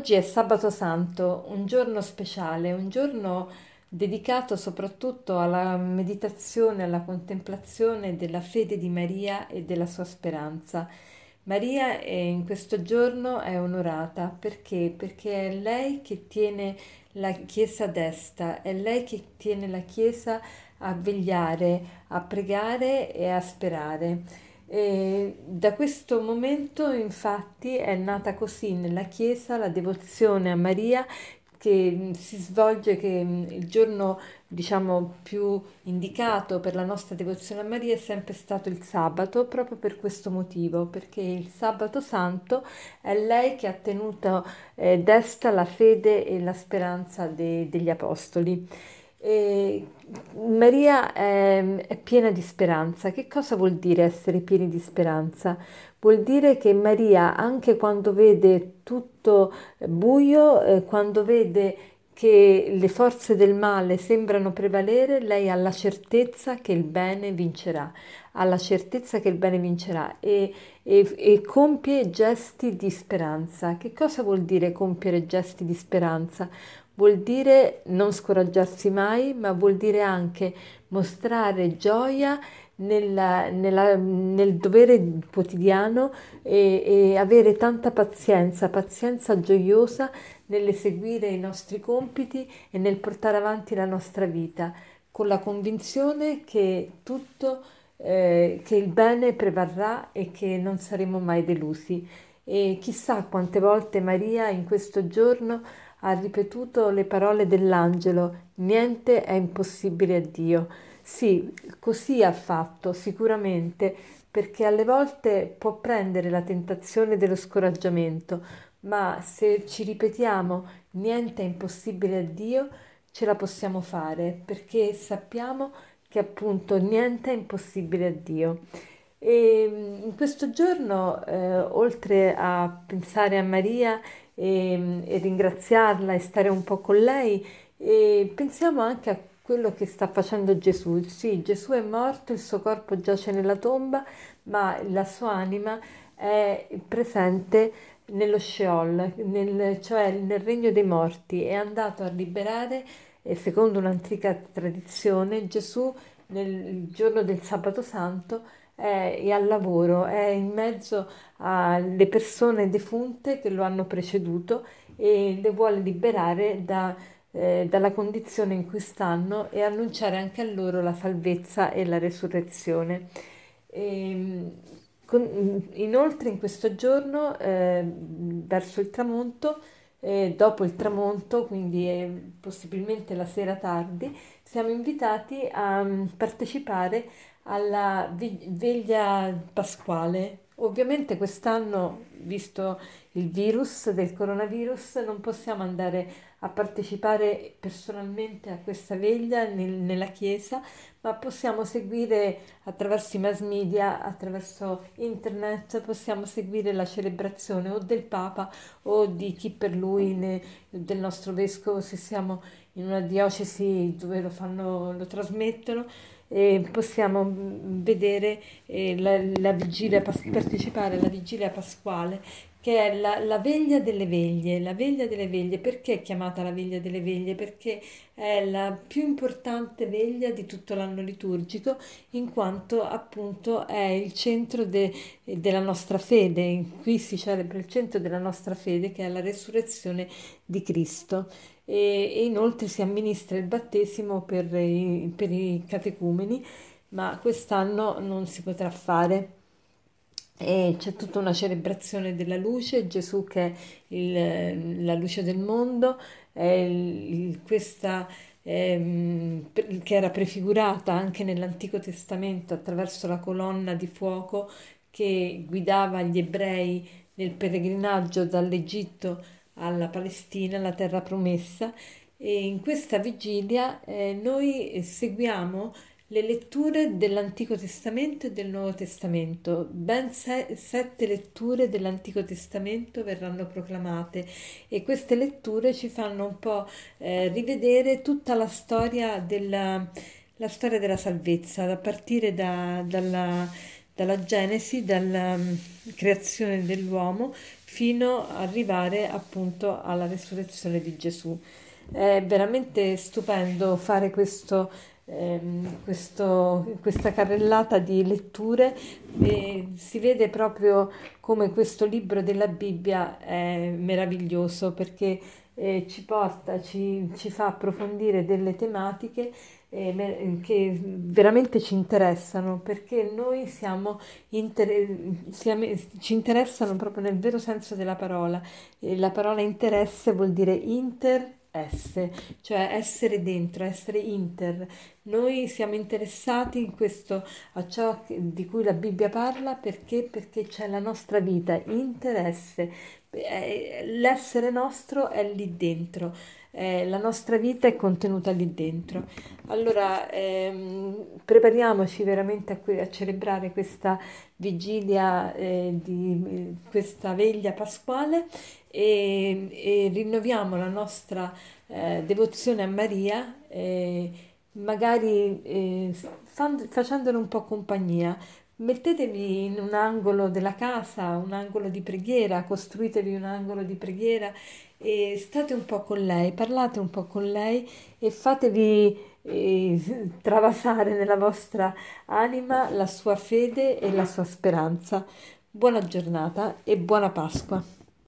Oggi è sabato santo, un giorno speciale, un giorno dedicato soprattutto alla meditazione, alla contemplazione della fede di Maria e della sua speranza. Maria in questo giorno è onorata perché? Perché è lei che tiene la Chiesa desta, è lei che tiene la Chiesa a vegliare, a pregare e a sperare. E da questo momento infatti è nata così nella Chiesa la devozione a Maria che si svolge, che il giorno diciamo più indicato per la nostra devozione a Maria è sempre stato il sabato, proprio per questo motivo, perché il sabato santo è lei che ha tenuto eh, desta la fede e la speranza de- degli apostoli. E Maria è, è, piena di speranza. Che cosa vuol dire essere pieni di speranza? Vuol dire che Maria, anche quando vede tutto buio, eh, quando vede che le forze del male sembrano prevalere, lei ha la certezza che il bene vincerà, ha la certezza che il bene vincerà e, e, e compie gesti di speranza. Che cosa vuol dire compiere gesti di speranza? Vuol dire non scoraggiarsi mai, ma vuol dire anche mostrare gioia nella, nella, nel dovere quotidiano e, e, avere tanta pazienza, pazienza gioiosa nell'eseguire i nostri compiti e nel portare avanti la nostra vita, con la convinzione che tutto, eh, che il bene prevarrà e che non saremo mai delusi. E chissà quante volte Maria in questo giorno ha ripetuto le parole dell'angelo, niente è impossibile a Dio. Sì, così ha fatto sicuramente, perché alle volte può prendere la tentazione dello scoraggiamento, ma se ci ripetiamo niente è impossibile a Dio, ce la possiamo fare, perché sappiamo che appunto niente è impossibile a Dio. E in questo giorno, eh, oltre a pensare a Maria e, e, ringraziarla e stare un po' con lei, e pensiamo anche a quello che sta facendo Gesù. Sì, Gesù è morto, il suo corpo giace nella tomba, ma la sua anima è presente nello Sheol, nel, cioè nel regno dei morti, è andato a liberare, secondo un'antica tradizione, Gesù nel giorno del sabato santo è, è al lavoro, è in mezzo alle persone defunte che lo hanno preceduto e le vuole liberare da, eh, dalla condizione in cui stanno e annunciare anche a loro la salvezza e la resurrezione. E, ehm, con, inoltre in questo giorno, eh, verso il tramonto, eh, dopo il tramonto, quindi eh, possibilmente la sera tardi, siamo invitati a um, partecipare alla veglia pasquale. Ovviamente quest'anno, visto il virus del coronavirus, non possiamo andare a partecipare personalmente a questa veglia nel, nella chiesa, ma possiamo seguire attraverso i mass media, attraverso internet, possiamo seguire la celebrazione o del Papa o di chi per lui, ne, del nostro vescovo, se siamo in una diocesi dove lo, fanno, lo trasmettono eh, possiamo mm, vedere eh, la, la, vigilia, partecipare alla vigilia pasquale che è la, la, veglia delle veglie. La veglia delle veglie, perché è chiamata la veglia delle veglie? Perché è la più importante veglia di tutto l'anno liturgico, in quanto appunto è il centro de, della nostra fede. Qui si celebra il centro della nostra fede, che è la resurrezione di Cristo e, e inoltre si amministra il battesimo per i, per i catecumeni, ma quest'anno non si potrà fare. E c'è tutta una celebrazione della luce, Gesù che è il, la luce del mondo, il, questa ehm, che era prefigurata anche nell'Antico Testamento attraverso la colonna di fuoco che guidava gli ebrei nel pellegrinaggio dall'Egitto alla Palestina, la terra promessa. E in questa vigilia eh, noi seguiamo le letture dell'Antico Testamento e del Nuovo Testamento. Ben se- sette letture dell'Antico Testamento verranno proclamate e queste letture ci fanno un po' eh, rivedere tutta la storia della, la storia della salvezza, a partire da, dalla, dalla Genesi, dalla um, creazione dell'uomo, fino ad arrivare appunto alla resurrezione di Gesù. È veramente stupendo fare questo, ehm, questo, questa carrellata di letture e si vede proprio come questo libro della Bibbia è meraviglioso perché eh, ci porta, ci, ci fa approfondire delle tematiche eh, che veramente ci interessano perché noi siamo, inter- siamo, ci interessano proprio nel vero senso della parola. E la parola interesse vuol dire inter S, cioè essere dentro, essere inter. Noi siamo interessati in questo, a ciò di cui la Bibbia parla perché? Perché c'è la nostra vita, interesse. Eh, l'essere nostro è lì dentro, eh, la nostra vita è contenuta lì dentro. Allora, ehm, prepariamoci veramente a, a, celebrare questa vigilia, eh, di questa veglia pasquale e, e rinnoviamo la nostra eh, devozione a Maria, eh, magari eh, fan, facendole un po' compagnia. Mettetevi in un angolo della casa, un angolo di preghiera, costruitevi un angolo di preghiera e state un po' con lei, parlate un po' con lei e fatevi eh, travasare nella vostra anima la sua fede e la sua speranza. Buona giornata e buona Pasqua.